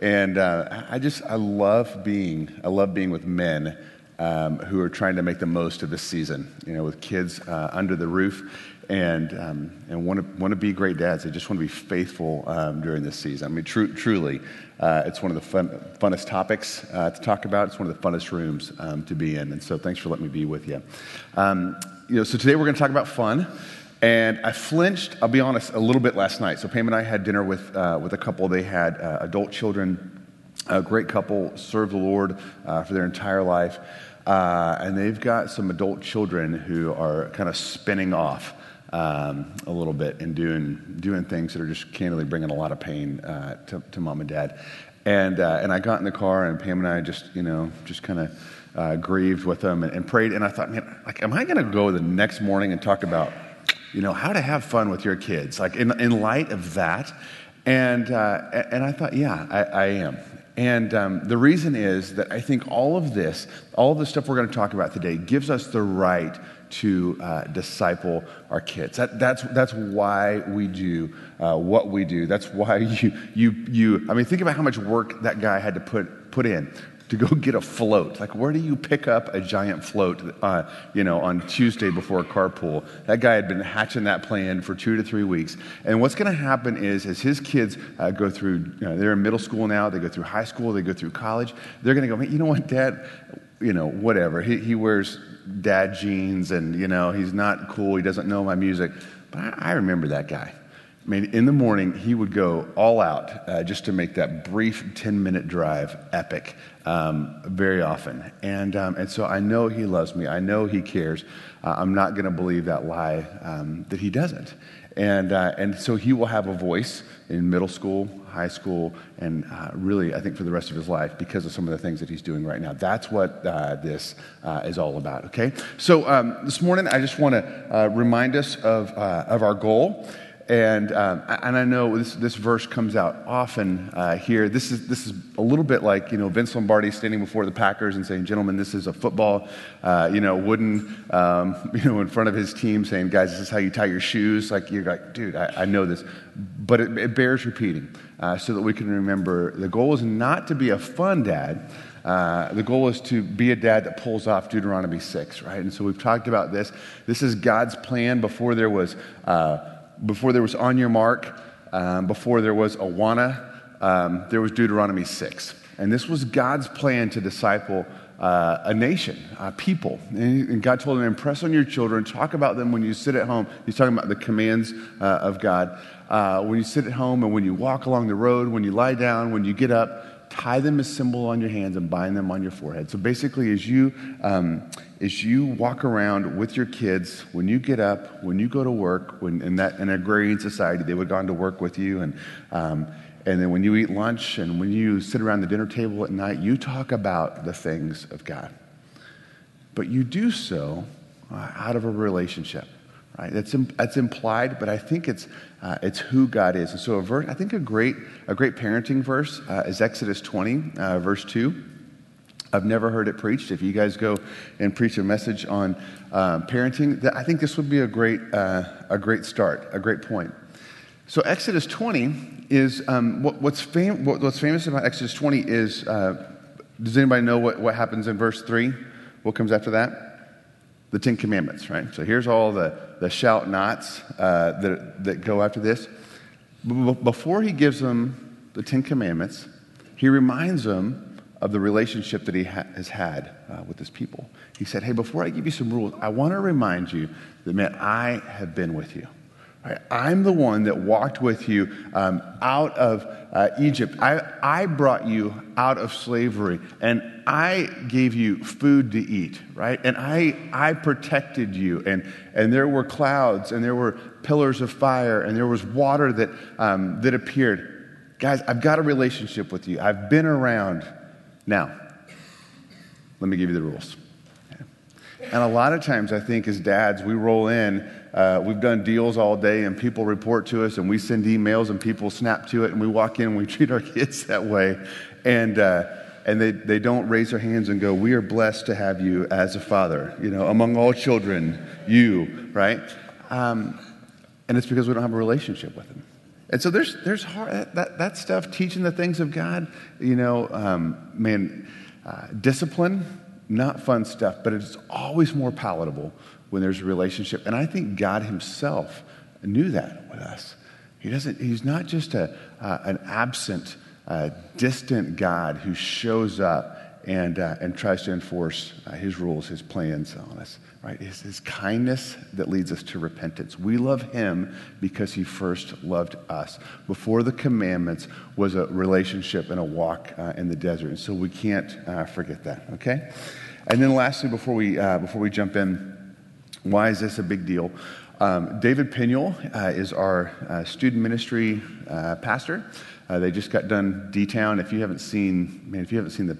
And uh, I just, I love being, I love being with men um, who are trying to make the most of this season, you know, with kids uh, under the roof and, um, and want, to, want to be great dads. They just want to be faithful um, during this season. I mean, tr- truly, uh, it's one of the fun, funnest topics uh, to talk about. It's one of the funnest rooms um, to be in. And so thanks for letting me be with you. Um, you know, so today we're going to talk about fun. And I flinched, I'll be honest, a little bit last night. So Pam and I had dinner with, uh, with a couple. They had uh, adult children, a great couple, served the Lord uh, for their entire life. Uh, and they've got some adult children who are kind of spinning off um, a little bit and doing, doing things that are just candidly bringing a lot of pain uh, to, to mom and dad. And, uh, and I got in the car, and Pam and I just, you know, just kind of grieved with them and, and, prayed. And I thought, man, like, am I going to go the next morning and talk about, you know, how to have fun with your kids? Like, in, in light of that. And, uh, and I thought, yeah, I, I am. And um, the reason is that I think all of this, all of the stuff we're going to talk about today, gives us the right to uh, disciple our kids. That, that's, that's why we do uh, what we do. That's why you, you, you, I mean, think about how much work that guy had to put, put in to go get a float. Like, where do you pick up a giant float, uh, you know, on Tuesday before a carpool? That guy had been hatching that plan for two to three weeks. And what's going to happen is, as his kids uh, go through, you know, they're in middle school now, they go through high school, they go through college, they're going to go, you know what, Dad, you know, whatever. He, he wears dad jeans and, you know, he's not cool. He doesn't know my music. But I, I remember that guy. I mean, in the morning, he would go all out uh, just to make that brief 10 minute drive epic um, very often. And, um, and so I know he loves me. I know he cares. Uh, I'm not going to believe that lie um, that he doesn't. And, uh, and so he will have a voice in middle school, high school, and uh, really, I think, for the rest of his life because of some of the things that he's doing right now. That's what uh, this uh, is all about, okay? So um, this morning, I just want to uh, remind us of, uh, of our goal. And, um, and I know this, this verse comes out often uh, here. This is, this is a little bit like, you know, Vince Lombardi standing before the Packers and saying, gentlemen, this is a football, uh, you know, Wooden, um, you know, in front of his team saying, guys, this is how you tie your shoes. Like, you're like, dude, I, I know this. But it, it bears repeating uh, so that we can remember the goal is not to be a fun dad. Uh, the goal is to be a dad that pulls off Deuteronomy 6, right? And so we've talked about this. This is God's plan before there was uh, before there was On Your Mark, um, before there was Awana, um, there was Deuteronomy 6. And this was God's plan to disciple uh, a nation, uh, people. And God told him, impress on your children, talk about them when you sit at home. He's talking about the commands uh, of God. Uh, when you sit at home and when you walk along the road, when you lie down, when you get up, tie them a symbol on your hands and bind them on your forehead. So basically, as you, um, as you walk around with your kids, when you get up, when you go to work, when in that in agrarian society, they would go on to work with you, and um, and then when you eat lunch and when you sit around the dinner table at night, you talk about the things of God. But you do so uh, out of a relationship. Right? That's, that's implied, but I think it's, uh, it's who God is. And so, a verse, I think a great, a great parenting verse uh, is Exodus 20, uh, verse 2. I've never heard it preached. If you guys go and preach a message on um, parenting, I think this would be a great, uh, a great start, a great point. So, Exodus 20 is um, what, what's, fam- what, what's famous about Exodus 20 is uh, does anybody know what, what happens in verse 3? What comes after that? The Ten Commandments, right? So here's all the, the shout nots uh, that, that go after this. Before he gives them the Ten Commandments, he reminds them of the relationship that he ha- has had uh, with his people. He said, Hey, before I give you some rules, I want to remind you that, man, I have been with you. I'm the one that walked with you um, out of uh, Egypt. I, I brought you out of slavery and I gave you food to eat, right? And I, I protected you. And, and there were clouds and there were pillars of fire and there was water that, um, that appeared. Guys, I've got a relationship with you. I've been around. Now, let me give you the rules. And a lot of times, I think as dads, we roll in uh, we've done deals all day, and people report to us, and we send emails, and people snap to it, and we walk in and we treat our kids that way. And, uh, and they, they don't raise their hands and go, We are blessed to have you as a father, you know, among all children, you, right? Um, and it's because we don't have a relationship with them. And so there's, there's hard, that, that stuff, teaching the things of God, you know, um, man, uh, discipline, not fun stuff, but it's always more palatable when there's a relationship. And I think God Himself knew that with us. He doesn't, He's not just a, uh, an absent, uh, distant God who shows up and, uh, and tries to enforce uh, his rules, his plans on us, right? It's his kindness that leads us to repentance. We love him because he first loved us. Before the commandments was a relationship and a walk uh, in the desert. And so we can't uh, forget that, okay? And then lastly, before we, uh, before we jump in, why is this a big deal? Um, David Piniel uh, is our student ministry pastor. they just got done D-Town. If you haven't seen, man, if you haven't seen the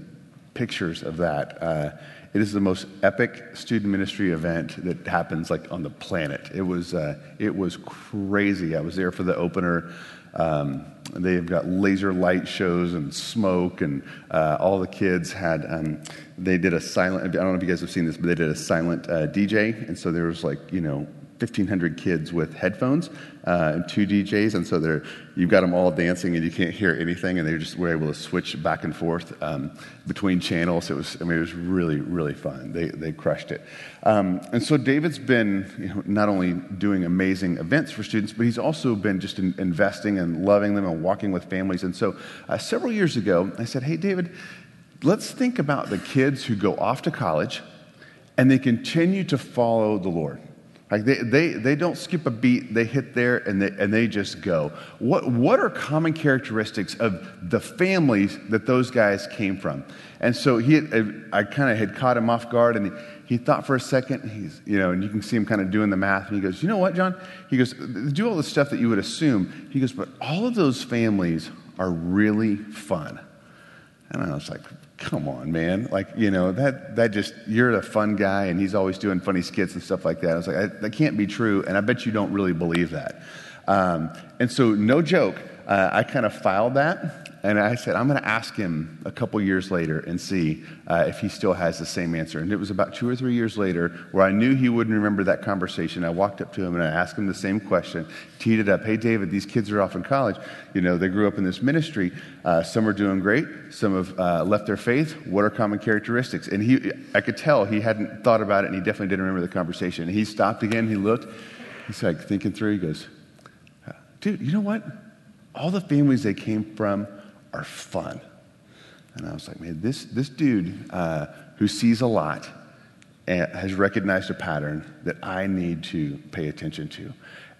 pictures of that. It is the most epic student ministry event that happens like on the planet. It was, uh, it was crazy. I was there for the opener. Um, they've got laser light shows and smoke, and uh, all the kids had. Um, they did a silent. I don't know if you guys have seen this, but they did a silent uh, DJ, and so there was like you know 1,500 kids with headphones uh, and two DJs, and so they're, you've got them all dancing and you can't hear anything, and they just were able to switch back and forth um, between channels. It was, I mean, it was really, really fun. They, they crushed it. Um, and so David's been you know, not only doing amazing events for students, but he's also been just in, investing and loving them and walking with families. And so uh, several years ago, I said, hey, David, let's think about the kids who go off to college and they continue to follow the Lord. Like they, they, they don't skip a beat, they hit there and they, and they just go. What, what are common characteristics of the families that those guys came from? And so he, I kind of had caught him off guard and he, he thought for a second, he's, you know, and you can see him kind of doing the math. And he goes, You know what, John? He goes, Do all the stuff that you would assume. He goes, But all of those families are really fun. And I was like, come on, man. Like, you know, that, that just, you're a fun guy and he's always doing funny skits and stuff like that. I was like, I, that can't be true. And I bet you don't really believe that. Um, and so, no joke, uh, I kind of filed that and I said, I'm going to ask him a couple years later and see uh, if he still has the same answer. And it was about two or three years later where I knew he wouldn't remember that conversation. I walked up to him and I asked him the same question, teed it up. Hey, David, these kids are off in college. You know, they grew up in this ministry. Uh, some are doing great. Some have uh, left their faith. What are common characteristics? And he, I could tell he hadn't thought about it and he definitely didn't remember the conversation. And he stopped again. He looked. He's like thinking through. He goes, dude, you know what? All the families they came from are fun. And I was like, man, this, this dude uh, who sees a lot has recognized a pattern that I need to pay attention to.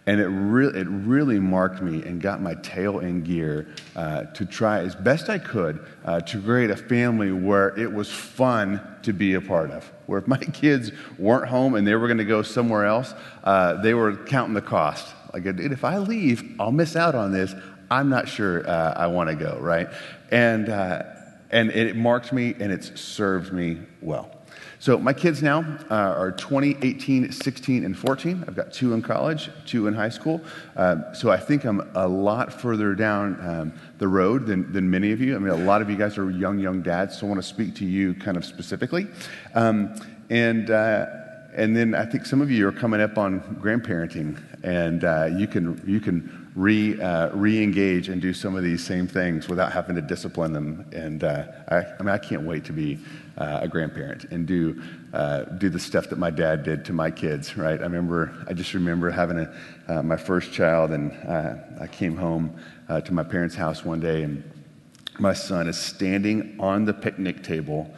And it, re- it really marked me and got my tail in gear uh, to try as best I could uh, to create a family where it was fun to be a part of. Where if my kids weren't home and they were going to go somewhere else, uh, they were counting the cost. Like, if I leave, I'll miss out on this. I'm not sure uh, I want to go, right? And, uh, and it marked me and it's served me well. So my kids now uh, are 20, 18, 16, and 14. I've got two in college, two in high school. Um, so I think I'm a lot further down um, the road than, than many of you. I mean, a lot of you guys are young, young dads, so I want to speak to you kind of specifically. Um, and, uh, and then I think some of you are coming up on grandparenting, and uh, you, can, you can re, uh, re-engage and do some of these same things without having to discipline them. And uh, I, I, mean, I can't wait to be uh, a grandparent and do, uh, do the stuff that my dad did to my kids, right? I remember, I just remember having a, uh, my first child and uh, I came home to my parents' house one day and my son is standing on the picnic table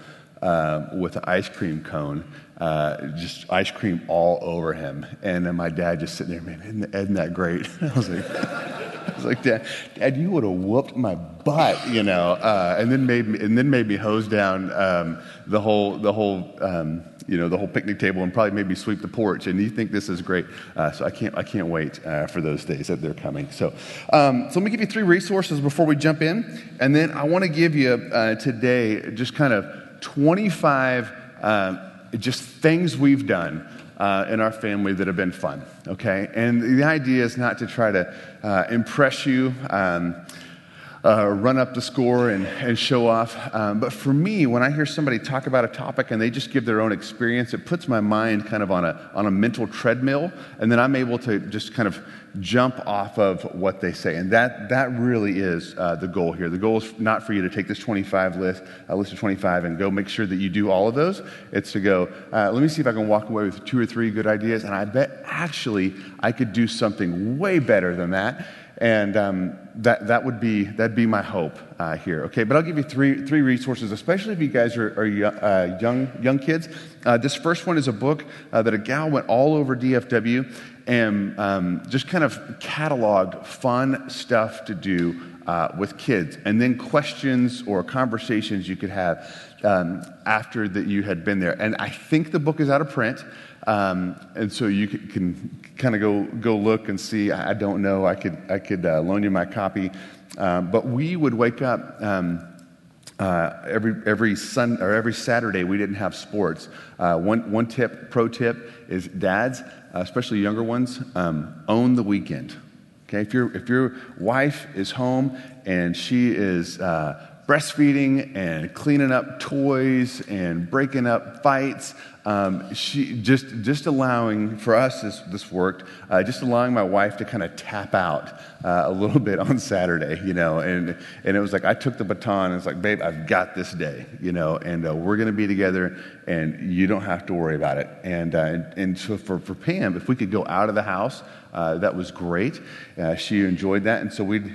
with an ice cream cone uh, just ice cream all over him. And then my dad just sitting there, man, isn't, that great? I was like, I was like, Dad, Dad, you would have whooped my butt, you know. Uh, and then made me, and then made me hose down um, the whole, the whole, um, you know, the whole picnic table, and probably made me sweep the porch. And you think this is great, uh, so I can't, I can't wait uh, for those days that they're coming. So, um, so let me give you three resources before we jump in, and then I want to give you uh, today just kind of 25 just things we've done uh, in our family that have been fun, okay? And the idea is not to try to uh, impress you. Um, uh, run up the score and, and show off. Um, but for me, when I hear somebody talk about a topic and they just give their own experience, it puts my mind kind of on a, on a mental treadmill, and then I'm able to just kind of jump off of what they say. And that, that really is uh, the goal here. The goal is not for you to take this 25 list, uh, list of 25, and go make sure that you do all of those. It's to go, uh, let me see if I can walk away with two or three good ideas, and I bet actually I could do something way better than that. And um, that, that would be, that'd be my hope uh, here. Okay, but I'll give you three, three resources, especially if you guys are, are uh, young, young kids. Uh, this first one is a book uh, that a gal went all over DFW and um, just kind of cataloged fun stuff to do uh, with kids, and then questions or conversations you could have um, after that you had been there. And I think the book is out of print, um, and so you can, can kind of go go look and see. I don't know. I could I could uh, loan you my copy, um, but we would wake up. Um, uh, every every sun or every Saturday we didn't have sports. Uh, one one tip, pro tip, is dads, uh, especially younger ones, um, own the weekend. Okay, if your if your wife is home and she is uh, breastfeeding and cleaning up toys and breaking up fights. Um, she just just allowing for us this, this worked. Uh, just allowing my wife to kind of tap out uh, a little bit on Saturday, you know, and and it was like I took the baton and it's like, babe, I've got this day, you know, and uh, we're going to be together, and you don't have to worry about it. And uh, and, and, so for for Pam, if we could go out of the house, uh, that was great. Uh, she enjoyed that, and so we'd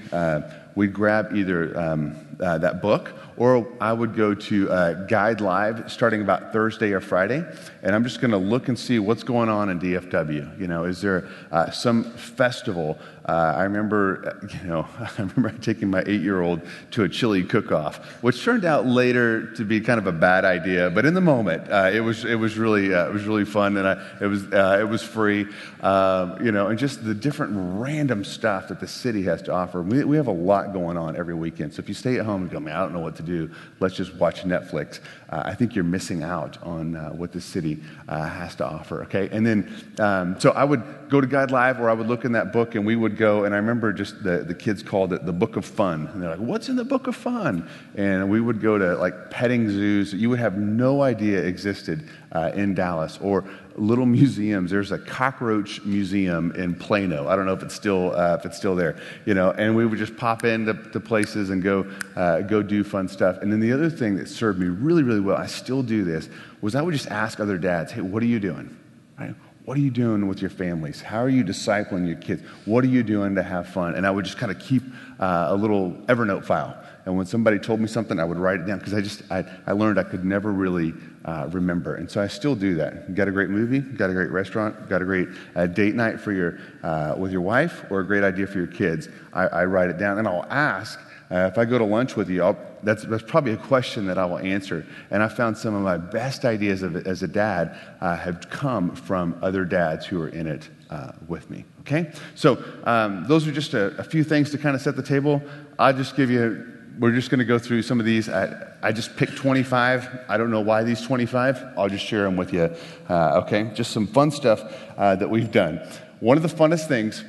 we'd grab either um, uh, that book, or I would go to uh, GuideLive starting about Thursday or Friday, and I'm just going to look and see what's going on in DFW. You know, is there uh, some festival uh, I remember, uh, you know, I remember taking my eight-year-old to a chili cook-off, which turned out later to be kind of a bad idea. But in the moment, uh, it was it was really uh, it was really fun, and I, it was uh, it was free, um, you know, and just the different random stuff that the city has to offer. We, we have a lot going on every weekend. So if you stay at home and go, man, I don't know what to do, let's just watch Netflix. Uh, I think you're missing out on what the city has to offer. Okay, and then um, so I would go to GuideLive, or I would look in that book, and we would go, and I remember just the, the kids called it the Book of Fun. And they're like, What's in the Book of Fun? And we would go to like petting zoos that you would have no idea existed uh, in Dallas, or little museums. There's a cockroach museum in Plano. I don't know if it's still, uh, if it's still there, you know, and we would just pop into to places and go, uh, go do fun stuff. And then the other thing that served me really, really well, I still do this, was I would just ask other dads, Hey, what are you doing? Right? What are you doing with your families? How are you discipling your kids? What are you doing to have fun? And I would just kind of keep uh, a little Evernote file. And when somebody told me something, I would write it down because I just I, I learned I could never really uh, remember. And so I still do that. Got a great movie? Got a great restaurant? Got a great uh, date night for your uh, with your wife, or a great idea for your kids? I, I write it down and I'll ask uh, if I go to lunch with you, that's, that's probably a question that I will answer. And I found some of my best ideas of as a dad uh, have come from other dads who are in it uh, with me. Okay? So um, those are just a, a, few things to kind of set the table. I'll just give you, we're just going to go through some of these. I, I, just picked 25. I don't know why these 25. I'll just share them with you. Uh, okay? Just some fun stuff uh, that we've done. One of the funnest things,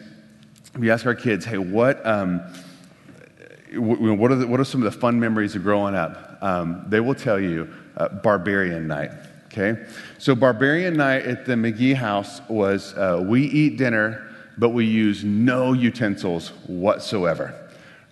we ask our kids, hey, what. Um, what are, the, what are some of the fun memories of growing up? Um, they will tell you uh, Barbarian Night. Okay? So, Barbarian Night at the McGee house was uh, we eat dinner, but we use no utensils whatsoever.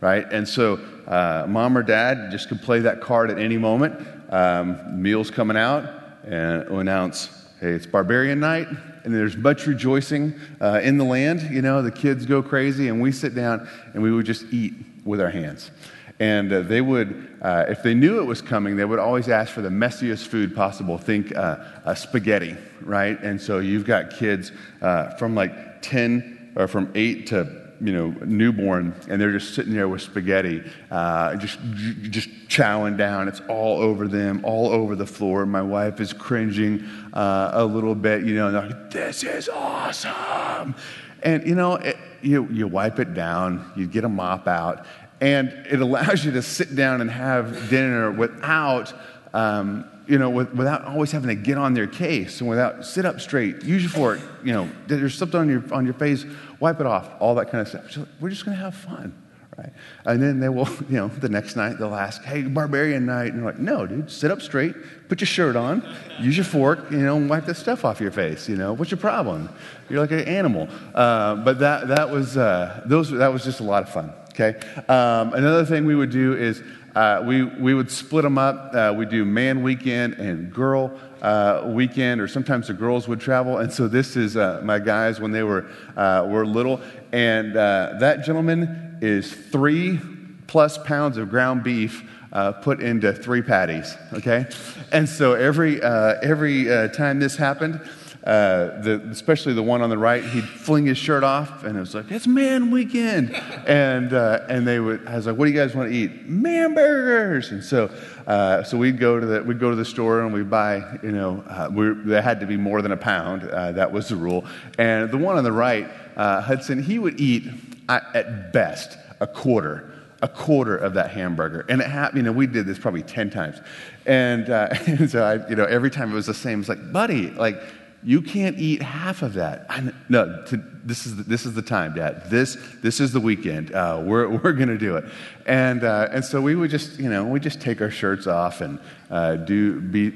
Right? And so, uh, mom or dad just could play that card at any moment. Um, meals coming out, and announce, hey, it's Barbarian Night and there's much rejoicing uh, in the land. You know, the kids go crazy, and we sit down and we would just eat with our hands. And uh, they would, uh, if they knew it was coming, they would always ask for the messiest food possible. Think uh, spaghetti, right? And so you've got kids uh, from like 10 or from 8 to you know, newborn, and they're just sitting there with spaghetti, uh, just just chowing down. It's all over them, all over the floor. My wife is cringing uh, a little bit, you know. Like, this is awesome, and you know, you, you wipe it down, you get a mop out, and it allows you to sit down and have dinner without, um, you know, with, without always having to get on their case and without sit up straight, use your fork, you know, there's something on your, on your face, wipe it off, all that kind of stuff. So we're just going to have fun, right? And then they will, you know, the next night they'll ask, hey, barbarian night. And you're like, no, dude, sit up straight, put your shirt on, use your fork, you know, and wipe that stuff off your face, you know. What's your problem? You're like an animal. Uh, but that, that, was, uh, those, that was just a lot of fun, okay? Um, another thing we would do is uh, we, we would split them up. Uh, we do man weekend and girl uh, weekend, or sometimes the girls would travel. And so this is uh, my guys when they were, were little. And that gentleman is three plus pounds of ground beef. Put into three patties, okay? And so every, every time this happened, uh, the, especially the one on the right, he'd fling his shirt off, and it was like, "It's man weekend," and uh, and they would. I was like, "What do you guys want to eat?" Man burgers, and so uh, so we'd go to the we'd go to the store and we'd buy. You know, uh, we, there had to be more than a pound. Uh, that was the rule. And the one on the right, Hudson, he would eat at best a quarter a quarter of that hamburger. And it happened, you know, we did this probably 10 times. And, uh, and so I, you know, every time it was the same. It's like, buddy, like, you can't eat half of that. I, no, to, this, is the, this is the time, Dad. This, this is the weekend. Uh, we're we're going to do it. And, uh, and so we would just, you know, we just take our shirts off and uh, do, be,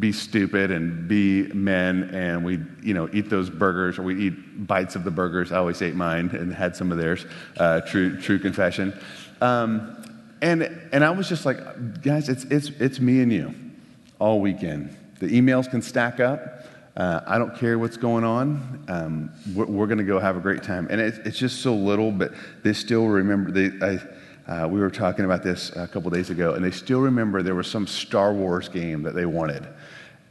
be stupid and be men and we you know eat those burgers or we eat bites of the burgers i always ate mine and had some of theirs uh, true true confession um, and and i was just like guys it's it's it's me and you all weekend the emails can stack up uh, I don't care what's going on. Um, we're, we're going to go have a great time. And it, it's just so little, but they still remember. They, I, uh, we were talking about this a couple days ago, and they still remember there was some Star Wars game that they wanted.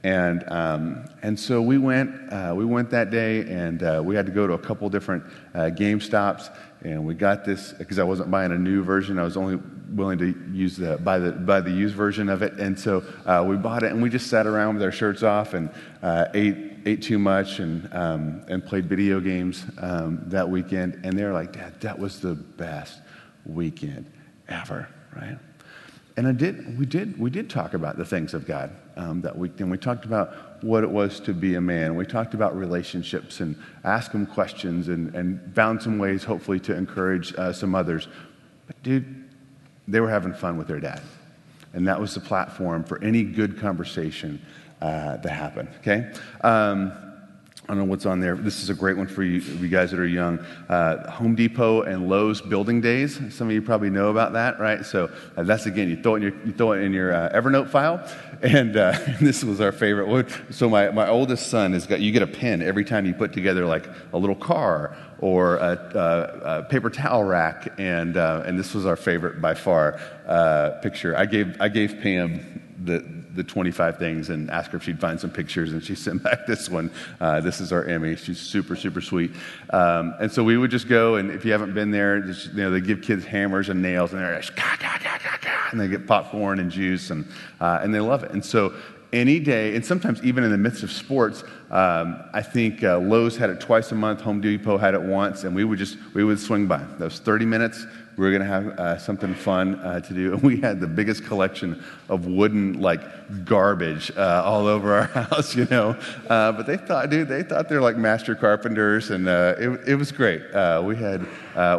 And, um, and so we went, uh, we went that day, and uh, we had to go to a couple different uh, GameStops, and we got this because I wasn't buying a new version. I was only willing to use the buy the buy the used version of it, and so uh, we bought it, and we just sat around with our shirts off and uh, ate ate too much and um, and played video games um, that weekend. And they're like, Dad, that was the best weekend ever, right? And I did, we did, we did talk about the things of God um, that weekend. We talked about what it was to be a man. We talked about relationships and asked them questions and, and found some ways, hopefully, to encourage uh, some others. But, dude, they were having fun with their dad. And that was the platform for any good conversation uh, to happen, okay? Um, I don't know what's on there. This is a great one for you, you guys that are young. Uh, Home Depot and Lowe's building days. Some of you probably know about that, right? So uh, that's again, you throw it in your, you throw it in your uh, Evernote file, and uh, this was our favorite one. So my, my oldest son has got you get a pen every time you put together like a little car or a, a, a paper towel rack, and uh, and this was our favorite by far uh, picture. I gave I gave Pam the the 25 things and asked her if she'd find some pictures, and she sent back this one. Uh, this is our Emmy. She's super, super sweet. Um, and so we would just go, and if you haven't been there, just, you know, they give kids hammers and nails, and they're just, gah, gah, gah, and they get popcorn and juice, and, uh, and they love it. And so any day, and sometimes even in the midst of sports, um, I think uh, Lowe's had it twice a month, Home Depot had it once, and we would just we would swing by. Those 30 minutes, we were going to have uh, something fun uh, to do. And we had the biggest collection of wooden, like, garbage uh, all over our house, you know. Uh, but they thought, dude, they thought they're like master carpenters, and uh, it, it was great. Uh, we had,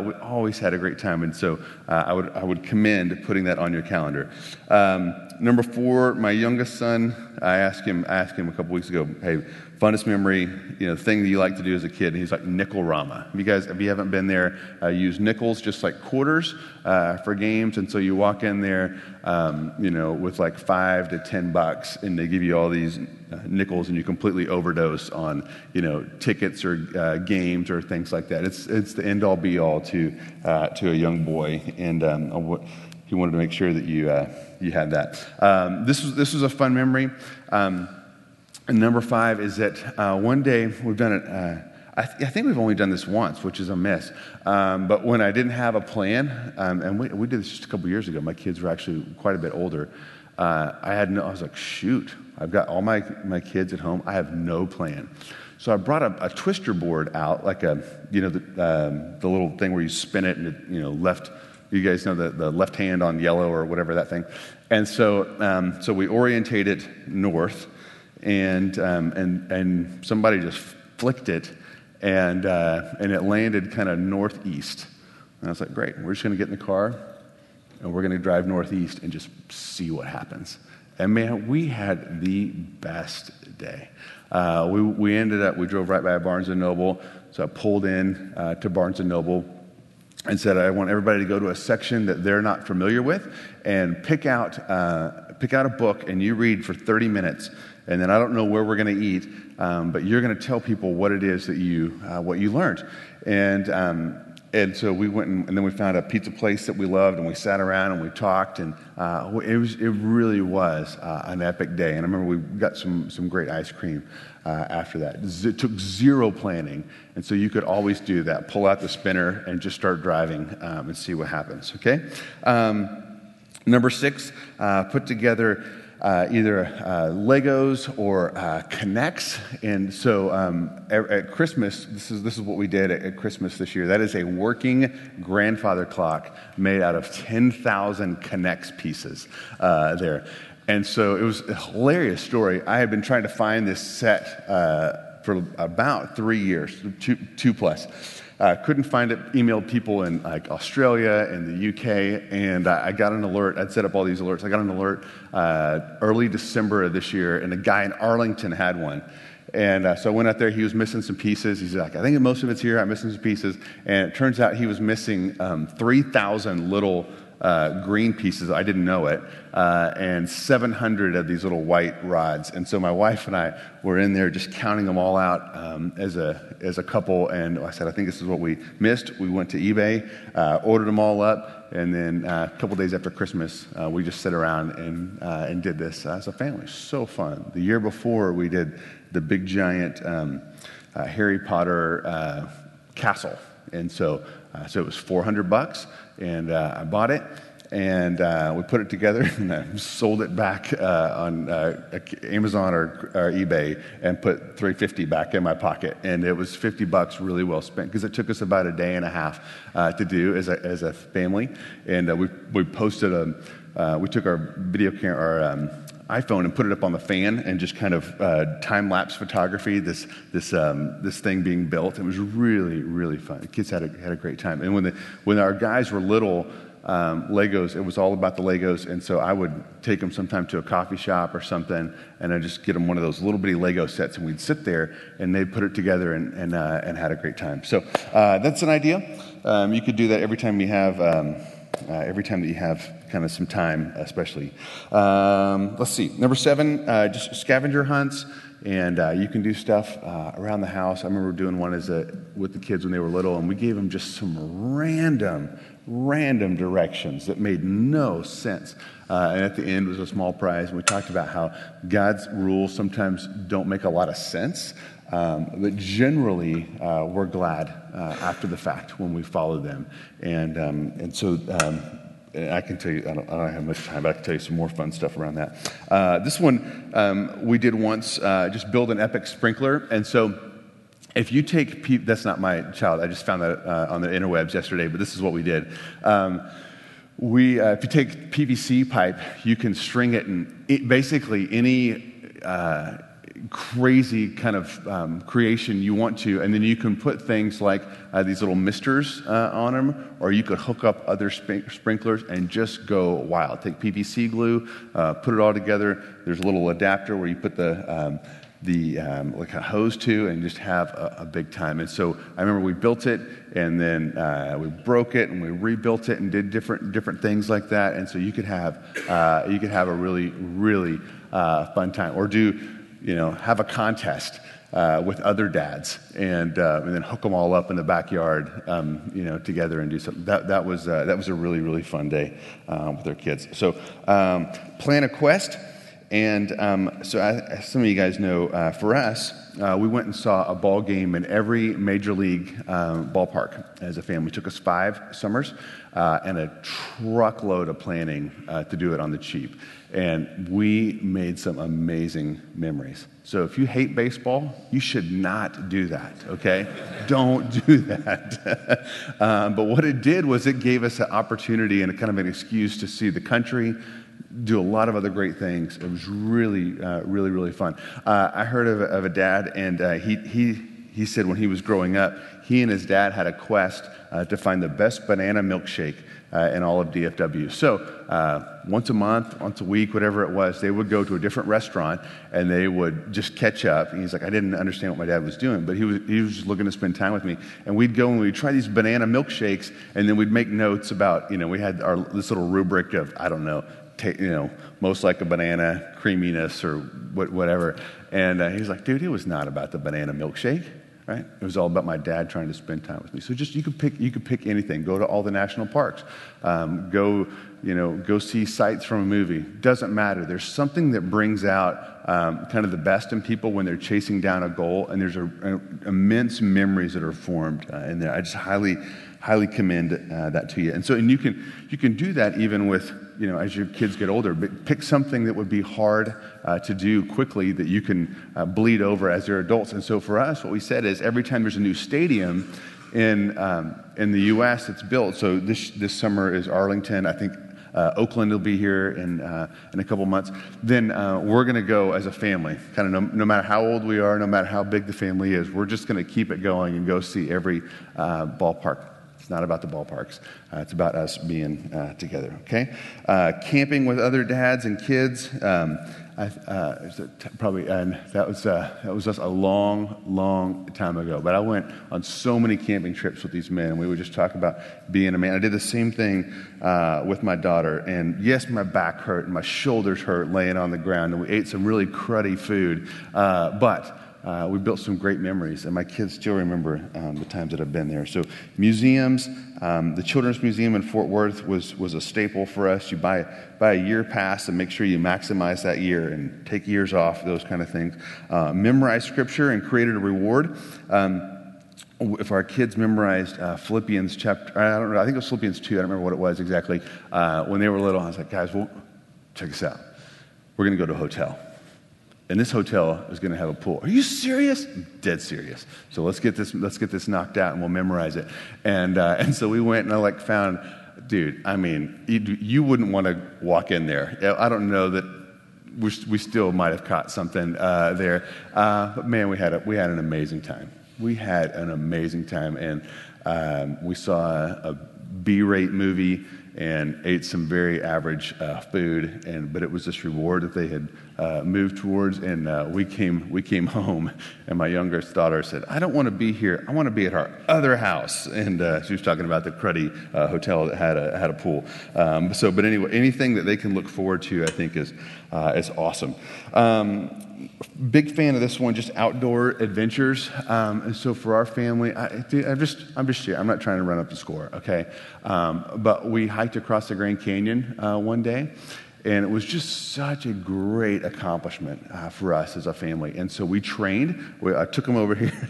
we always had a great time. And so I, would, I would commend putting that on your calendar. Um, number four, my youngest son, I asked him, I asked him a couple weeks ago, hey, funnest memory, you know, thing that you like to do as a kid. And he's like, Nickelrama. If you guys, if you haven't been there, uh, use nickels just like quarters uh, for games. And so you walk in there, um, you know, with like five to 10 bucks, and they give you all these uh, nickels, and you completely overdose on, you know, tickets or uh, games or things like that. It's, it's the end all be all to, uh, to a young boy. And um, he wanted to make sure that you, you had that. Um, this, was, this was a fun memory. Um, and number five is that uh, one day we've done it. Uh, I, th- I, think we've only done this once, which is a miss. Um, but when I didn't have a plan, um, and we, we, did this just a couple years ago, my kids were actually quite a bit older. Uh, I had no, I was like, shoot, I've got all my, my kids at home. I have no plan. So I brought a, a twister board out, like a, you know, the, um, the little thing where you spin it and it, you know, left, you guys know the, the left hand on yellow or whatever that thing. And so, um, so we orientate it north and, um, and, and somebody just flicked it, and, uh, and it landed kind of northeast, And I was like, great, we're just going to get in the car and we're going to drive northeast and just see what happens. And man, we had the best day. Uh, we, we ended up, we drove right by Barnes and Noble. So I pulled in uh, to Barnes and Noble and said, I want everybody to go to a section that they're not familiar with and pick out, uh, pick out a book and you read for 30 minutes. And then I don't know where we're going to eat, um, but you're going to tell people what it is that you, uh, what you learned. And um, and so we went and, and, then we found a pizza place that we loved and we sat around and we talked and uh, it, was, it really was uh, an epic day. And i remember we got some, some great ice cream uh, after that. It took zero planning and so you could always do that. Pull out the spinner and just start driving um, and see what happens okay? Um, number six uh, put together uh, either uh, Legos or uh, K'NEX. And so um, at, at, Christmas, this is, this is what we did at, at, Christmas this year. That is a working grandfather clock made out of 10,000 K'NEX pieces uh, there. And so it was a hilarious story. I had been trying to find this set uh, for about three years, two, two plus. Uh, couldn't find it. Emailed people in like Australia and the UK, and I, I got an alert. I'd set up all these alerts. I got an alert uh, early December of this year, and a guy in Arlington had one. And uh, so I went out there. He was missing some pieces. He's like, I think most of it's here. I'm missing some pieces. And it turns out he was missing um, 3,000 little uh, green pieces. I didn't know it. Uh, and 700 of these little white rods. And so my wife and I were in there just counting them all out um, as, a, as a couple. And I said, I think this is what we missed. We went to eBay, uh, ordered them all up. And then uh, a couple days after Christmas, uh, we just sit around and, uh, and did this as a family. So fun. The year before, we did the big giant um, Harry Potter castle. And so, so it was 400 bucks and uh, I bought it and uh, we put it together and I sold it back uh, on uh, Amazon or, or, eBay and put 350 back in my pocket. And it was 50 bucks really well spent because it took us about a day and a half uh, to do as a, as a family. And uh, we, we posted a, uh, we took our video camera, our um, iPhone and put it up on the fan and just kind of uh, time lapse photography. This this um, this thing being built. It was really really fun. The kids had a had a great time. And when the when our guys were little. Um, Legos, it was all about the Legos, and so I would take them sometime to a coffee shop or something, and I'd just get them one of those little bitty Lego sets, and we'd sit there and they'd put it together and, and, uh, and had a great time. So uh, that's an idea. Um, you could do that every time you have um, uh, every time that you have kind of some time, especially. Um, let's see. Number seven, uh, just scavenger hunts. And uh, you can do stuff uh, around the house. I remember doing one as a, with the kids when they were little, and we gave them just some random, random directions that made no sense. Uh, and at the end was a small prize. And we talked about how God's rules sometimes don't make a lot of sense. Um, but generally, uh, we're glad uh, after the fact when we follow them. And, um, and so um, I can tell you, I don't, I don't, have much time, but I can tell you some more fun stuff around that. Uh, this one um, we did once, uh, just build an epic sprinkler. And so if you take, P- that's not my child, I just found that uh, on the interwebs yesterday, but this is what we did. Um, we, uh, if you take PVC pipe, you can string it in it, basically any uh, crazy kind of um, creation you want to, and then you can put things like uh, these little misters uh, on them, or you could hook up other sp- sprinklers and just go wild. Take PVC glue, uh, put it all together. There's a little adapter where you put the um, the um, like a hose to, and just have a, a, big time. And so I remember we built it, and then uh, we broke it, and we rebuilt it, and did different different things like that. And so you could have uh, you could have a really really uh, fun time, or do you know, have a contest uh, with other dads and, uh, and then hook them all up in the backyard, um, you know, together and do something. That, that, was, uh, that was a really, really fun day um, with our kids. So um, plan a quest. And um, so, as some of you guys know, uh, for us, uh, we went and saw a ball game in every major league um, ballpark as a family. It took us five summers uh, and a truckload of planning to do it on the cheap. And we made some amazing memories. So if you hate baseball, you should not do that, okay? Don't do that. um, but what it did was it gave us an opportunity and a kind of an excuse to see the country, do a lot of other great things. It was really, uh, really, really fun. Uh, I heard of, of, a dad, and uh, he, he, he said when he was growing up, he and his dad had a quest uh, to find the best banana milkshake uh, in all of DFW. So uh, once a month, once a week, whatever it was, they would go to a different restaurant and they would just catch up. And he's like, I didn't understand what my dad was doing, but he was, he was just looking to spend time with me. And we'd go and we'd try these banana milkshakes, and then we'd make notes about, you know, we had our, this little rubric of, I don't know, you know, most like a banana, creaminess, or whatever. And uh, he's like, dude, it was not about the banana milkshake right? It was all about my dad trying to spend time with me. So just you could pick you could pick anything. Go to all the national parks. Um, go you know go see sights from a movie. Doesn't matter. There's something that brings out um, kind of the best in people when they're chasing down a goal, and there's a, a, immense memories that are formed uh, in there. I just highly highly commend uh, that to you. And so and you can you can do that even with you know, as your kids get older, but pick something that would be hard uh, to do quickly that you can uh, bleed over as they're adults. And so for us, what we said is every time there's a new stadium in, um, in the U.S. that's built, so this, this summer is Arlington, I think uh, Oakland will be here in, uh, in a couple months. Then uh, we're going to go as a family, kind of no, no, matter how old we are, no matter how big the family is, we're just going to keep it going and go see every uh, ballpark it's not about the ballparks. Uh, it's about us being uh, together, okay? Uh, camping with other dads and kids. Um, I, uh, probably, and that was, uh, that was just a long, long time ago. But I went on so many camping trips with these men. We would just talk about being a man. I did the same thing uh, with my daughter. And yes, my back hurt and my shoulders hurt laying on the ground. And we ate some really cruddy food. but uh, we built some great memories, and my kids still remember um, the times that I've been there. So, museums, um, the Children's Museum in Fort Worth was, was a staple for us. You buy, buy a year pass and make sure you maximize that year and take years off, those kind of things. Uh, memorize scripture and created a reward. Um, if our kids memorized uh, Philippians chapter, I don't know, I think it was Philippians 2, I don't remember what it was exactly. Uh, when they were little, I was like, guys, well, check this out. We're going to go to a hotel and this hotel is going to have a pool. Are you serious? Dead serious. So let's get this, let's get this knocked out and we'll memorize it. And, uh, and so we went and I like found, dude, I mean, you, wouldn't want to walk in there. I don't know that we, still might have caught something uh, there. Uh, but man, we had, a, we had an amazing time. We had an amazing time. And um, we saw a, a B rate movie and ate some very average uh, food. And, but it was this reward that they had uh, moved towards. And uh, we, came, we came home, and my youngest daughter said, I don't want to be here. I want to be at our other house. And uh, she was talking about the cruddy uh, hotel that had a, had a pool. Um, so, but anyway, anything that they can look forward to, I think, is, uh, is awesome. Um, big fan of this one, just outdoor adventures. Um, and so for our family, I, am just, I'm just, I'm not trying to run up the score, okay? Um, but we hiked across the Grand Canyon uh, one day, and it was just such a great accomplishment uh, for us as a family. And so we trained. We, I took him over here.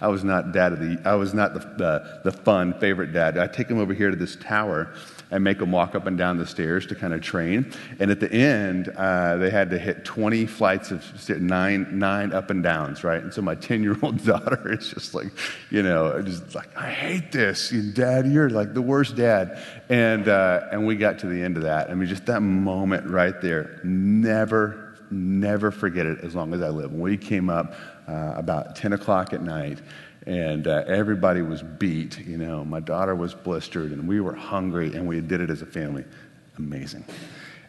I was not dad of the. I was not the, the, the fun favorite dad. I take him over here to this tower and make them walk up and down the stairs to kind of train. And at the end, uh, they had to hit 20 flights of nine, nine up and downs, right? And so my 10 year old daughter is just like, you know, just like, I hate this. Dad, you're like the worst dad. And, uh, and we got to the end of that. I mean, just that moment right there, never, never forget it as long as I live. When we came up uh, about 10 o'clock at night, and uh, everybody was beat. You know, my daughter was blistered, and we were hungry, and we did it as a family. Amazing.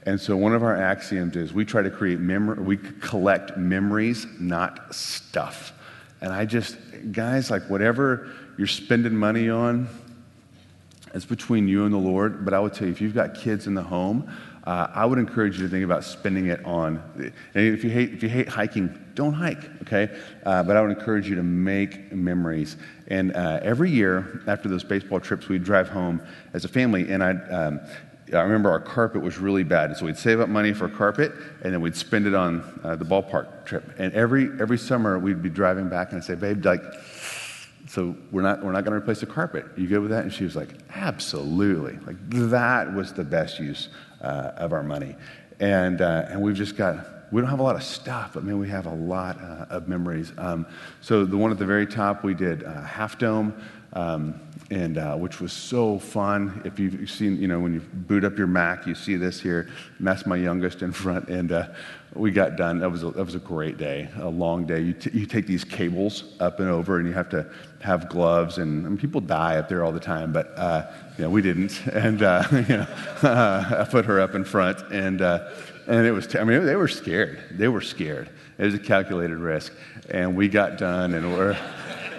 And so, one of our axioms is we try to create memory, we collect memories, not stuff. And I just, guys, like whatever you're spending money on, it's between you and the Lord. But I would tell you, if you've got kids in the home, uh, I would encourage you to think about spending it on. And if you hate, if you hate hiking, don't hike, okay? Uh, but I would encourage you to make memories. And uh, every year after those baseball trips, we'd drive home as a family, and I'd. Um, I remember our carpet was really bad, so we'd save up money for carpet, and then we'd spend it on uh, the ballpark trip. And every every summer, we'd be driving back, and I'd say, "Babe, like, so we're not we're not going to replace the carpet. Are you good with that?" And she was like, "Absolutely!" Like that was the best use uh, of our money. And, uh, and we've just got, we don't have a lot of stuff, but man, we have a lot uh, of memories. Um, so the one at the very top, we did uh, Half Dome. Um, and uh, which was so fun. If you've seen, you know, when you boot up your Mac, you see this here. That's my youngest in front, and uh, we got done. That was a, that was a great day, a long day. You, t- you take these cables up and over, and you have to have gloves, and, people die up there all the time, but uh, you know, we didn't. And uh, you know, I put her up in front, and uh, and it was. T- I mean, they were scared. They were scared. It was a calculated risk, and we got done, and we're.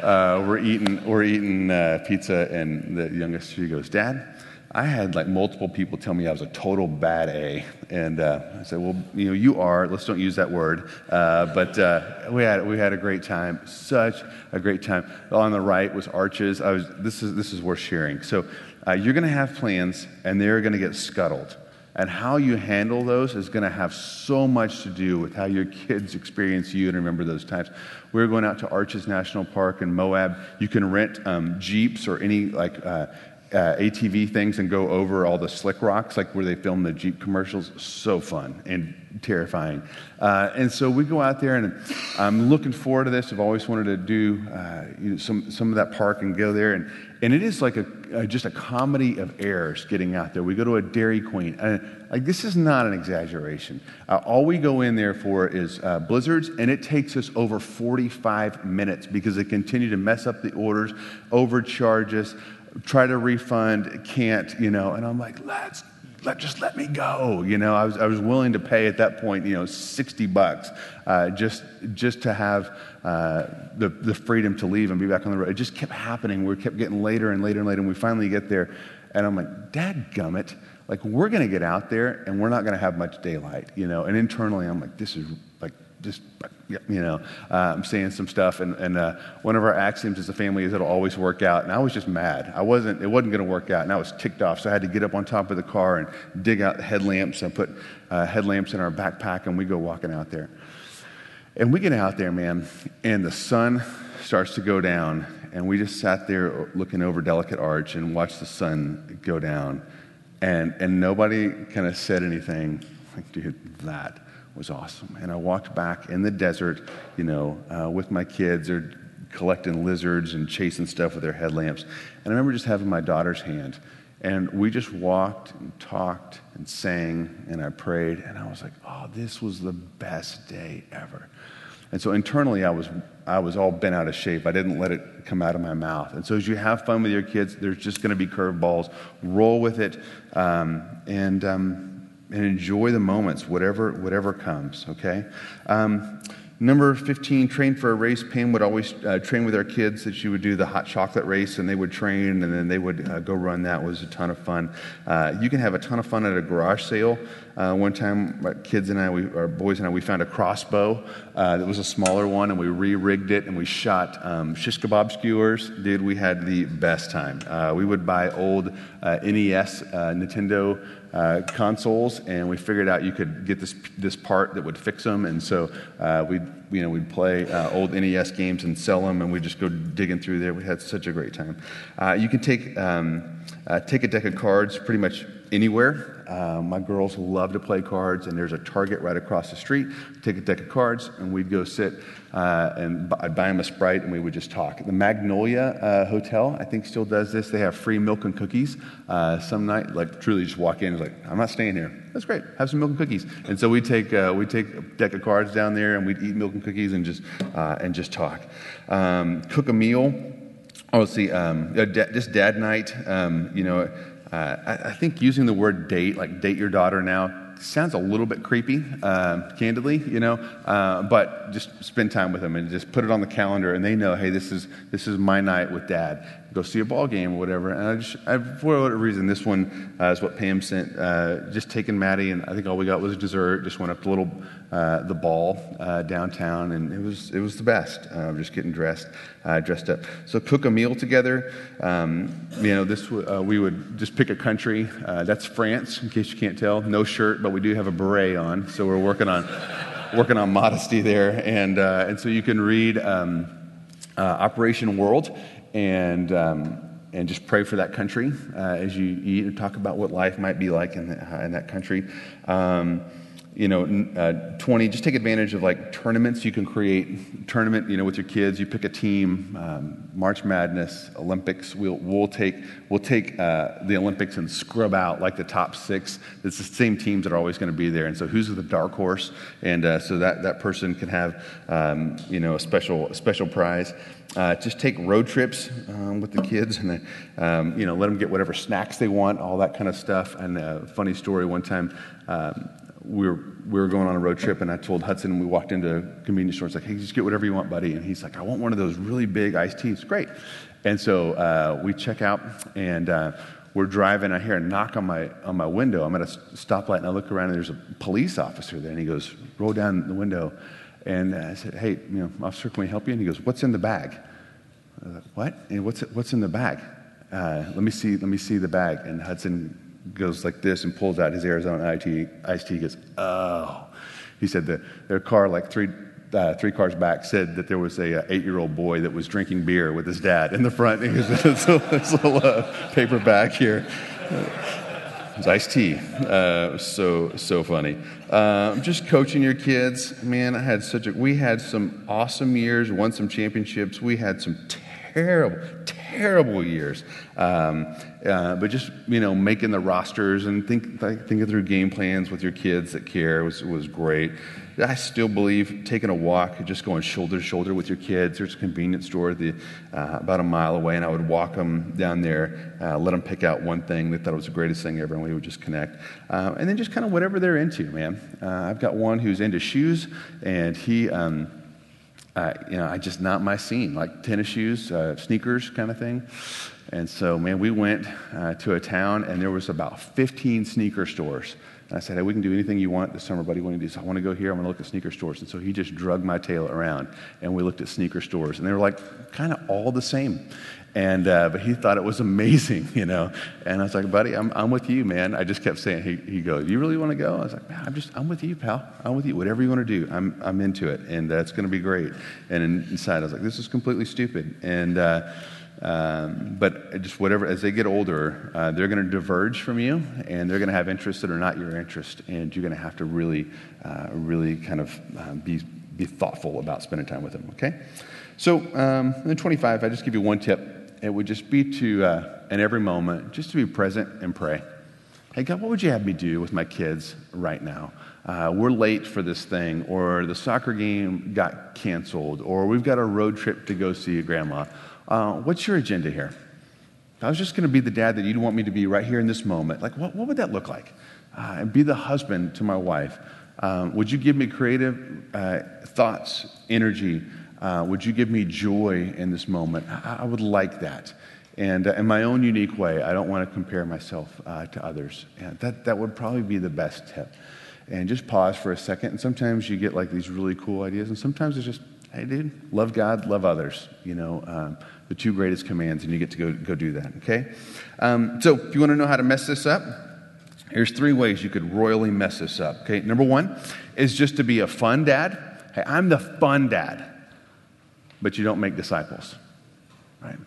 Uh, we're eating, we're eating uh, pizza, and the youngest she goes, Dad, I had like multiple people tell me I was a total bad A, and uh, I said, "Well, you know, you are. Let's don't use that word." Uh, but uh, we had we had a great time, such a great time. On the right was Arches. I was. This is this is worth sharing. So uh, you're going to have plans, and they're going to get scuttled. And how you handle those is going to have so much to do with how your kids experience you and remember those times. We are going out to Arches National Park in Moab. You can rent um, Jeeps or any like uh, uh, ATV things and go over all the slick rocks, like where they film the Jeep commercials. So fun and terrifying. Uh, and so we go out there, and I'm looking forward to this. I've always wanted to do uh, you know, some, some of that park and go there. And, and it is like a, uh, just a comedy of errors getting out there. We go to a Dairy Queen. And, like, this is not an exaggeration. Uh, all we go in there for is uh, blizzards, and it takes us over 45 minutes because they continue to mess up the orders, overcharge us try to refund, can't, you know, and I'm like, let's let, just let me go. You know, I was, I was willing to pay at that point, you know, 60 bucks uh, just, just to have uh, the, the freedom to leave and be back on the road. It just kept happening. We kept getting later and later and later, and we finally get there. And I'm like, Dad gummit, like, we're going to get out there and we're not going to have much daylight, you know. And internally, I'm like, this is just you know, uh, I'm saying some stuff, and, and uh, one of our axioms as a family is it'll always work out. And I was just mad. I wasn't. It wasn't going to work out, and I was ticked off. So I had to get up on top of the car and dig out the headlamps and put uh, headlamps in our backpack, and we go walking out there. And we get out there, man, and the sun starts to go down, and we just sat there looking over Delicate Arch and watched the sun go down, and and nobody kind of said anything. Like, dude, that was awesome. And I walked back in the desert, you know, uh, with my kids. They're collecting lizards and chasing stuff with their headlamps. And I remember just having my daughter's hand. And we just walked and talked and sang and I prayed. And I was like, oh, this was the best day ever. And so internally, I was, I was all bent out of shape. I didn't let it come out of my mouth. And so as you have fun with your kids, there's just going to be curveballs. Roll with it. Um, and, um, and enjoy the moments, whatever, whatever comes, okay? Um, number 15, train for a race. Pam would always uh, train with our kids that she would do the hot chocolate race, and they would train, and then they would uh, go run that. Was a ton of fun. Uh, you can have a ton of fun at a garage sale. Uh, one time, my kids and I, we, our boys and I, we found a crossbow uh, that was a smaller one, and we re-rigged it, and we shot um, shish kebab skewers. Dude, we had the best time. Uh, we would buy old NES, Nintendo uh, consoles, and we figured out you could get this this part that would fix them. And so uh, we you know we'd play uh, old NES games and sell them, and we'd just go digging through there. We had such a great time. Uh, you can take um, uh, take a deck of cards pretty much anywhere. Uh, my girls love to play cards, and there's a Target right across the street. Take a deck of cards, and we'd go sit, uh, and I'd buy them a Sprite, and we would just talk. The Magnolia uh, Hotel, I think, still does this. They have free milk and cookies. Uh, some night, like truly, just walk in, like, I'm not staying here. That's great. Have some milk and cookies. And so we take uh, we take a deck of cards down there, and we'd eat milk and cookies, and just uh, and just talk. Um, cook a meal. Oh, see, um, just dad night. Um, you know, uh, I, I, think using the word date, like date your daughter now, sounds a little bit creepy, uh, candidly, you know. Uh, but just spend time with them and just put it on the calendar, and they know, hey, this is this is my night with dad. Go see a ball game or whatever. And I just, I, for whatever reason, this one uh, is what Pam sent. Uh, just taking Maddie, and I think all we got was dessert. Just went up to little uh, the ball uh, downtown, and it was it was the best. just getting dressed, dressed up. So cook a meal together. Um, you know, this we would just pick a country. that's France, in case you can't tell. No shirt, but we do have a beret on, so we're working on working on modesty there. And, uh, and so you can read um, uh, Operation World and, um, and just pray for that country uh, as you eat and talk about what life might be like in, the, in that country. Um, you know, uh, 20, just take advantage of like tournaments you can create. Tournament, you know, with your kids, you pick a team, um, March Madness, Olympics. We'll, we'll take, we'll take uh, the Olympics and scrub out like the top six. It's the same teams that are always going to be there. And so who's the dark horse? And uh, so that, that person can have, um, you know, a special, a special prize. Uh, just take road trips um, with the kids and um, you know let them get whatever snacks they want all that kind of stuff and a funny story one time um, we were, we were going on a road trip, and I told Hudson, we walked into a convenience store. It's like, hey, just get whatever you want, buddy. And he's like, I want one of those really big iced teas. Great. And so uh, we check out, and uh, we're driving. I hear a knock on my, on my window. I'm at a stoplight, and I look around, and there's a police officer there. And he goes, roll down the window. And I said, hey, you know, officer, can we help you? And he goes, what's in the bag? Like, what? And what's, what's in the bag? Uh, let me see. Let me see the bag. And Hudson goes like this and pulls out his Arizona IT, iced tea. He goes, oh. He said that their car, like three, uh, three cars back, said that there was a, a uh, eight-year-old boy that was drinking beer with his dad in the front. And he goes, this little, little uh, paper bag here. It's iced tea. Uh, so so funny. Uh, just coaching your kids, man. I had such a. We had some awesome years. Won some championships. We had some terrible, terrible years. Um, uh, but just you know, making the rosters and think, thinking through game plans with your kids that care was was great. I still believe taking a walk, just going shoulder to shoulder with your kids. There's a convenience store the, uh, about a mile away, and I would walk them down there, uh, let them pick out one thing they thought was the greatest thing ever, and we would just connect. Uh, and then just kind of whatever they're into, man. Uh, I've got one who's into shoes, and he. Um, you know, I just not my scene, like tennis shoes, uh, sneakers kind of thing. And so, man, we went uh, to a town and there was about 15 sneaker stores. And I said, hey, we can do anything you want this summer, buddy. What do you do? So I want to go here. I'm going to look at sneaker stores. And so he just drugged my tail around and we looked at sneaker stores. And they were like kind of all the same. And, uh, but he thought it was amazing, you know. And I was like, buddy, I'm, I'm with you, man. I just kept saying, he, he goes, you really want to go? I was like, man, I'm just, I'm with you, pal. I'm with you. Whatever you want to do, I'm, I'm into it. And that's going to be great. And inside, I was like, this is completely stupid. And, uh, um, but just whatever, as they get older, uh, they're going to diverge from you and they're going to have interests that are not your interest. And you're going to have to really, uh, really kind of uh, be, be thoughtful about spending time with them, okay? So, um, in 25, I just give you one tip it would just be to, uh, in every moment, just to be present and pray. Hey, God, what would you have me do with my kids right now? Uh, we're late for this thing, or the soccer game got canceled, or we've got a road trip to go see grandma. Uh, what's your agenda here? I was just going to be the dad that you'd want me to be right here in this moment. Like, what, what would that look like? Uh, and be the husband to my wife. Um, would you give me creative uh, thoughts, energy, uh, would you give me joy in this moment? I, I would like that. And uh, in my own unique way, I don't want to compare myself uh, to others. And that, that would probably be the best tip. And just pause for a second. And sometimes you get like these really cool ideas, and sometimes it's just, hey, dude, love God, love others. You know, um, the two greatest commands, and you get to go, go do that, okay? Um, so if you want to know how to mess this up, here's three ways you could royally mess this up, okay? Number one is just to be a fun dad. Hey, I'm the fun dad but you don't make disciples. Right?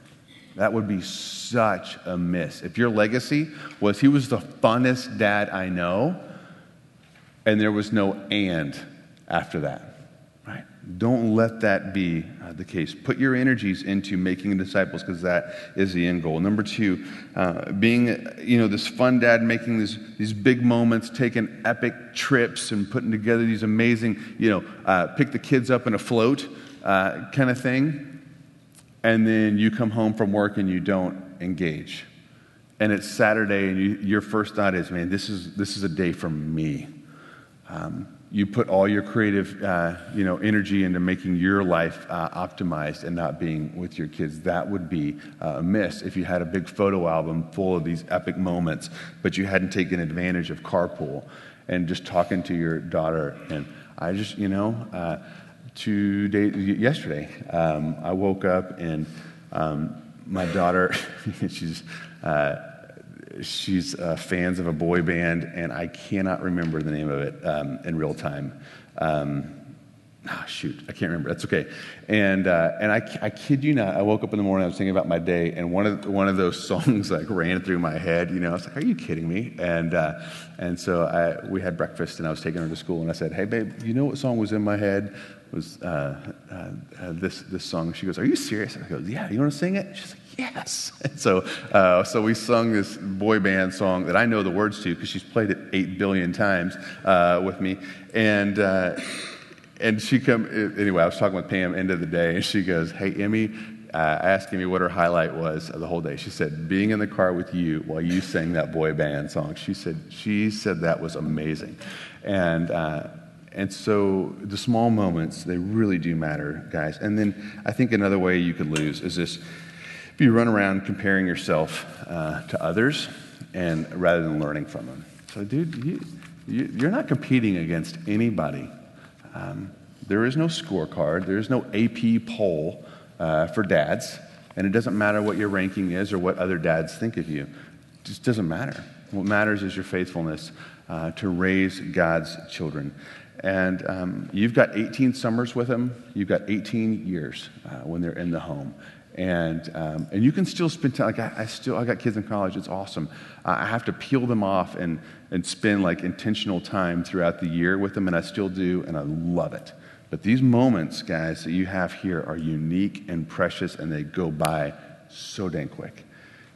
That would be such a miss. If your legacy was he was the funnest dad I know, and there was no and after that. Right? Don't let that be uh, the case. Put your energies into making disciples because that is the end goal. Number two, uh, being you know this fun dad, making these these big moments, taking epic trips, and putting together these amazing you know uh, pick the kids up in a float uh, kind of thing, and then you come home from work and you don't engage. And it's Saturday, and you, your first thought is, man, this is, this is a day for me. Um, you put all your creative uh, you know, energy into making your life uh, optimized and not being with your kids. That would be uh, a miss if you had a big photo album full of these epic moments, but you hadn't taken advantage of carpool and just talking to your daughter. And I just, you know, uh, two days, yesterday, um, I woke up and um, my daughter, she's, uh, she's uh, fans of a boy band, and I cannot remember the name of it um, in real time. Ah, shoot, I can't remember. That's okay. And, uh, and I, I kid you not, I woke up in the morning, I was thinking about my day, and one of, one of those songs like ran through my head. You know, I was like, are you kidding me? And, uh, and so I, we had breakfast, and I was taking her to school, and I said, hey, babe, you know what song was in my head? Was uh, uh, uh, this, this song. She goes, are you serious? I go, yeah, you want to sing it? She's like, yes. And so, uh, so we sung this boy band song that I know the words to because she's played it eight billion times uh, with me. And, uh, and she come anyway. I was talking with Pam end of the day, and she goes, "Hey, Emmy." Uh, asking me what her highlight was of the whole day. She said, "Being in the car with you while you sang that boy band song." She said, "She said that was amazing," and uh, and so the small moments they really do matter, guys. And then I think another way you could lose is this: if you run around comparing yourself uh, to others, and rather than learning from them. So, dude, you, you, you're not competing against anybody um, there is no scorecard, there is no AP poll uh, for dads, and it doesn't matter what your ranking is or what other dads think of you. It just doesn't matter. What matters is your faithfulness uh, to raise God's children. And um, you've got 18 summers with them, you've got 18 years uh, when they're in the home. And, um, and you can still spend time, like I, I, still, I got kids in college, it's awesome. I have to peel them off and, and spend like intentional time throughout the year with them, and I still do, and I love it. But these moments, guys, that you have here are unique and precious, and they go by so dang quick.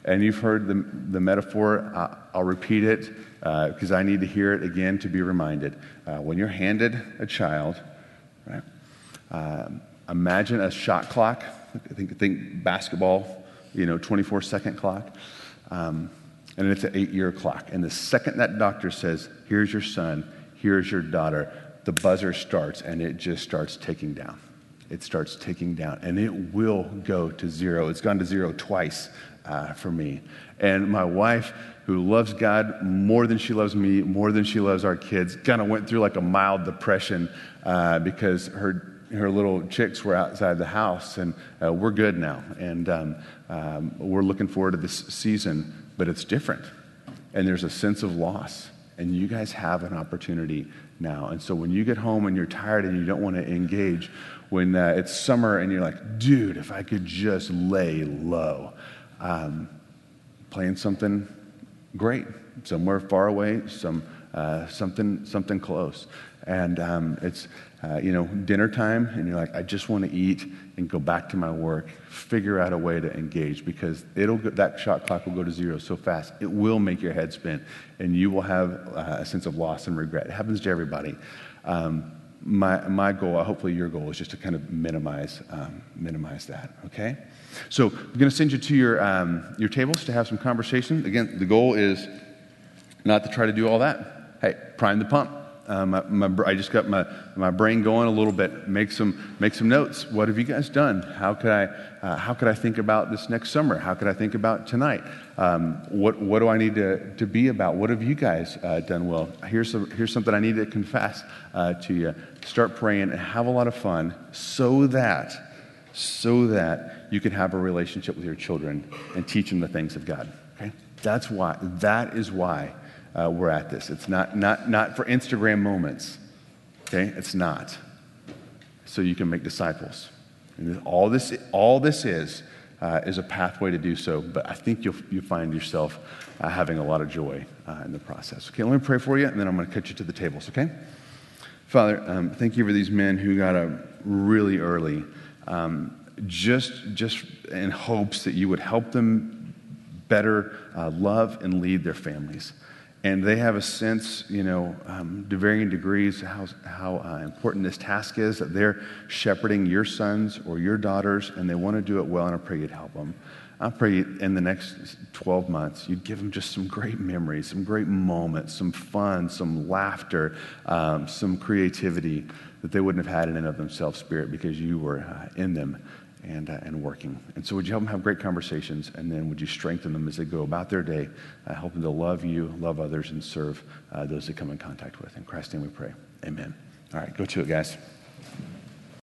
And you've heard the, the metaphor, I'll repeat it because uh, I need to hear it again to be reminded. Uh, when you're handed a child, right, uh, imagine a shot clock I think, think basketball, you know, 24 second clock. Um, and it's an eight year clock. And the second that doctor says, here's your son, here's your daughter, the buzzer starts and it just starts ticking down. It starts ticking down and it will go to zero. It's gone to zero twice uh, for me. And my wife, who loves God more than she loves me, more than she loves our kids, kind of went through like a mild depression uh, because her her little chicks were outside the house, and uh, we're good now. And um, um, we're looking forward to this season, but it's different. And there's a sense of loss. And you guys have an opportunity now. And so when you get home and you're tired and you don't want to engage, when uh, it's summer and you're like, dude, if I could just lay low, um, playing something great, somewhere far away, some, uh, something, something close. And um, it's, uh, you know, dinner time, and you're like, I just want to eat and go back to my work, figure out a way to engage because it'll go, that shot clock will go to zero so fast. It will make your head spin, and you will have uh, a sense of loss and regret. It happens to everybody. Um, my, my goal, hopefully your goal, is just to kind of minimize, um, minimize that, okay? So I'm going to send you to your, um, your tables to have some conversation. Again, the goal is not to try to do all that. Hey, prime the pump uh, my, my, I just got my, my brain going a little bit. Make some, make some notes. What have you guys done? How could I, uh, how could I think about this next summer? How could I think about tonight? Um, what, what do I need to, to be about? What have you guys uh, done well? Here's, some, here's something I need to confess uh, to you. Start praying and have a lot of fun so that, so that you can have a relationship with your children and teach them the things of God. Okay? That's why, that is why uh, we're at this. It's not, not, not for Instagram moments, okay? It's not. So you can make disciples. And all this, all this is, uh, is a pathway to do so, but I think you'll, you'll find yourself uh, having a lot of joy uh, in the process. Okay, let me pray for you, and then I'm going to cut you to the tables, okay? Father, um, thank you for these men who got up really early, um, just, just in hopes that you would help them better uh, love and lead their families and they have a sense, you know, um, to varying degrees, how, how uh, important this task is, that they're shepherding your sons or your daughters, and they want to do it well, and I pray you'd help them. I pray in the next 12 months, you'd give them just some great memories, some great moments, some fun, some laughter, um, some creativity that they wouldn't have had in and of themselves, Spirit, because you were uh, in them and, uh, and working. And so, would you help them have great conversations? And then, would you strengthen them as they go about their day, uh, help them to love you, love others, and serve uh, those they come in contact with? In Christ's name we pray. Amen. All right, go to it, guys.